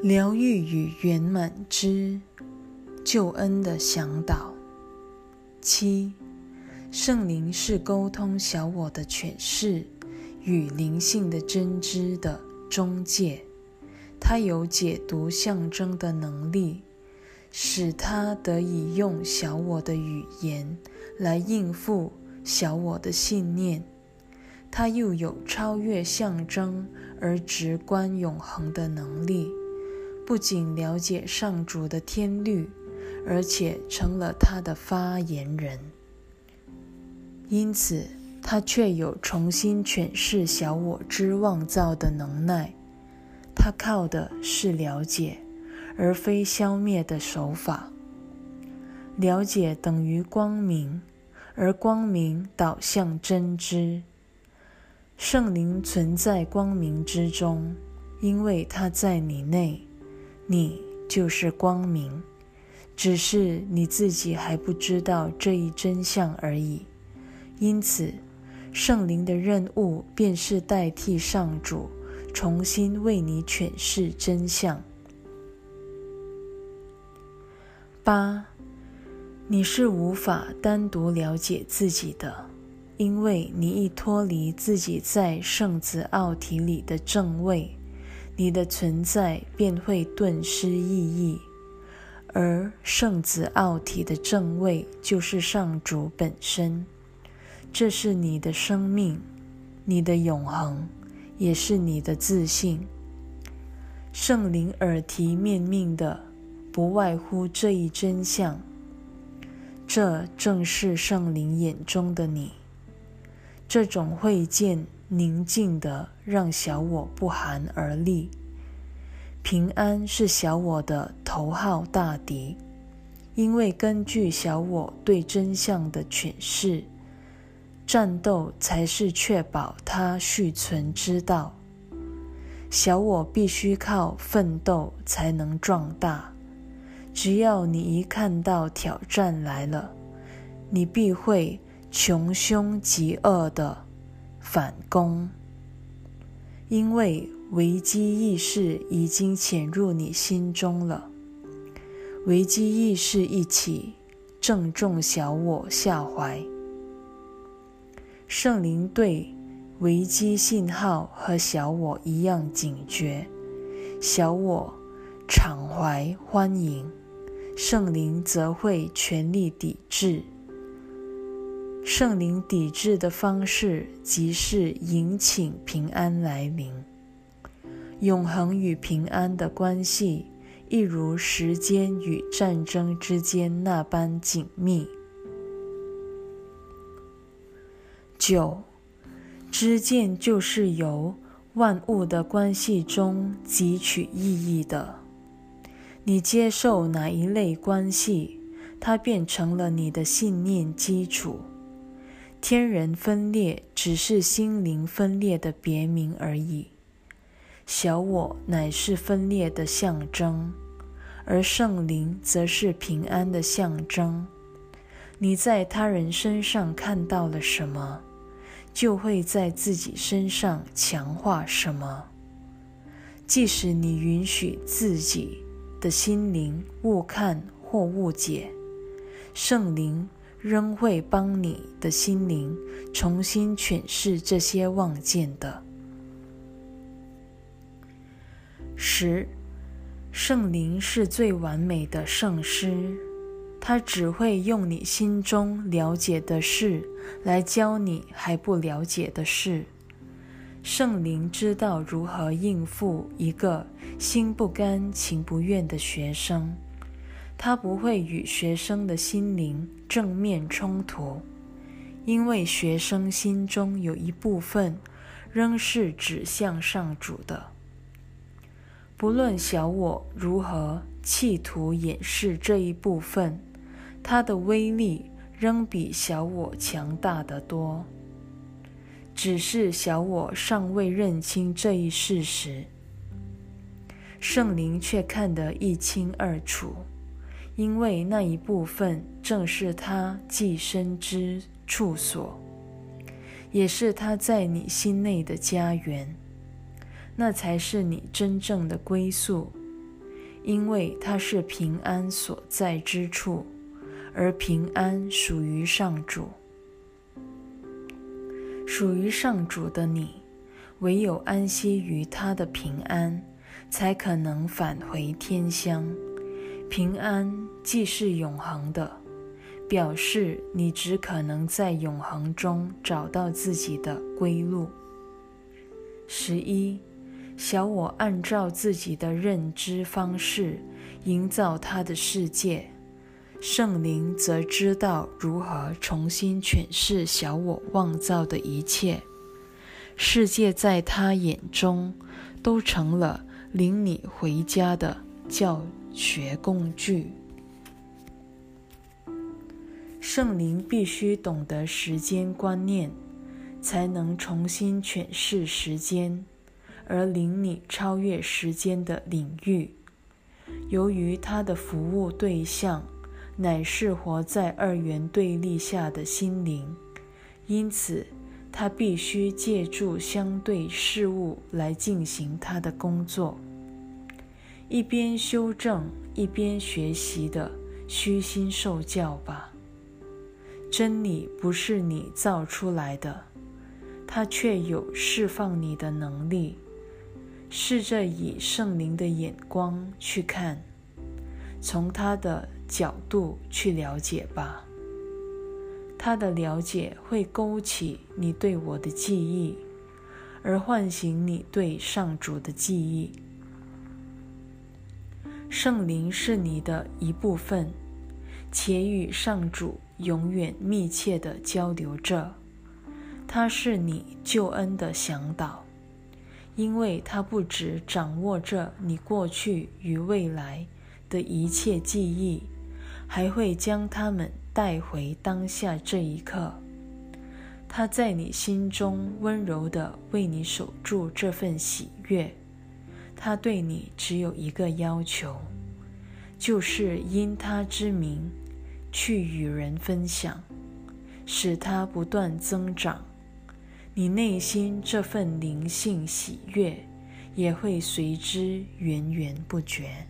疗愈与圆满之救恩的向导。七，圣灵是沟通小我的诠释与灵性的真知的中介，它有解读象征的能力，使它得以用小我的语言来应付小我的信念。它又有超越象征而直观永恒的能力。不仅了解上主的天律，而且成了他的发言人。因此，他却有重新诠释小我之妄造的能耐。他靠的是了解，而非消灭的手法。了解等于光明，而光明导向真知。圣灵存在光明之中，因为它在你内。你就是光明，只是你自己还不知道这一真相而已。因此，圣灵的任务便是代替上主，重新为你诠释真相。八，你是无法单独了解自己的，因为你一脱离自己在圣子奥体里的正位。你的存在便会顿失意义，而圣子奥体的正位就是上主本身，这是你的生命，你的永恒，也是你的自信。圣灵耳提面命的，不外乎这一真相。这正是圣灵眼中的你。这种会见。宁静的让小我不寒而栗。平安是小我的头号大敌，因为根据小我对真相的诠释，战斗才是确保它续存之道。小我必须靠奋斗才能壮大。只要你一看到挑战来了，你必会穷凶极恶的。反攻，因为危机意识已经潜入你心中了。危机意识一起，正中小我下怀。圣灵对危机信号和小我一样警觉，小我敞怀欢迎，圣灵则会全力抵制。圣灵抵制的方式，即是迎请平安来临。永恒与平安的关系，一如时间与战争之间那般紧密。九，知见就是由万物的关系中汲取意义的。你接受哪一类关系，它变成了你的信念基础。天人分裂只是心灵分裂的别名而已。小我乃是分裂的象征，而圣灵则是平安的象征。你在他人身上看到了什么，就会在自己身上强化什么。即使你允许自己的心灵误看或误解，圣灵。仍会帮你的心灵重新诠释这些望见的。十，圣灵是最完美的圣师，他只会用你心中了解的事来教你还不了解的事。圣灵知道如何应付一个心不甘情不愿的学生。他不会与学生的心灵正面冲突，因为学生心中有一部分仍是指向上主的。不论小我如何企图掩饰这一部分，它的威力仍比小我强大得多。只是小我尚未认清这一事实，圣灵却看得一清二楚。因为那一部分正是他寄生之处所，也是他在你心内的家园，那才是你真正的归宿。因为它是平安所在之处，而平安属于上主。属于上主的你，唯有安息于他的平安，才可能返回天乡。平安既是永恒的，表示你只可能在永恒中找到自己的归路。十一。小我按照自己的认知方式营造他的世界，圣灵则知道如何重新诠释小我妄造的一切。世界在他眼中都成了领你回家的教学工具。圣灵必须懂得时间观念，才能重新诠释时间。而领你超越时间的领域。由于他的服务对象乃是活在二元对立下的心灵，因此他必须借助相对事物来进行他的工作。一边修正一边学习的虚心受教吧。真理不是你造出来的，它却有释放你的能力。试着以圣灵的眼光去看，从他的角度去了解吧。他的了解会勾起你对我的记忆，而唤醒你对上主的记忆。圣灵是你的一部分，且与上主永远密切的交流着。他是你救恩的向导。因为他不只掌握着你过去与未来的一切记忆，还会将它们带回当下这一刻。他在你心中温柔地为你守住这份喜悦。他对你只有一个要求，就是因他之名去与人分享，使他不断增长。你内心这份灵性喜悦，也会随之源源不绝。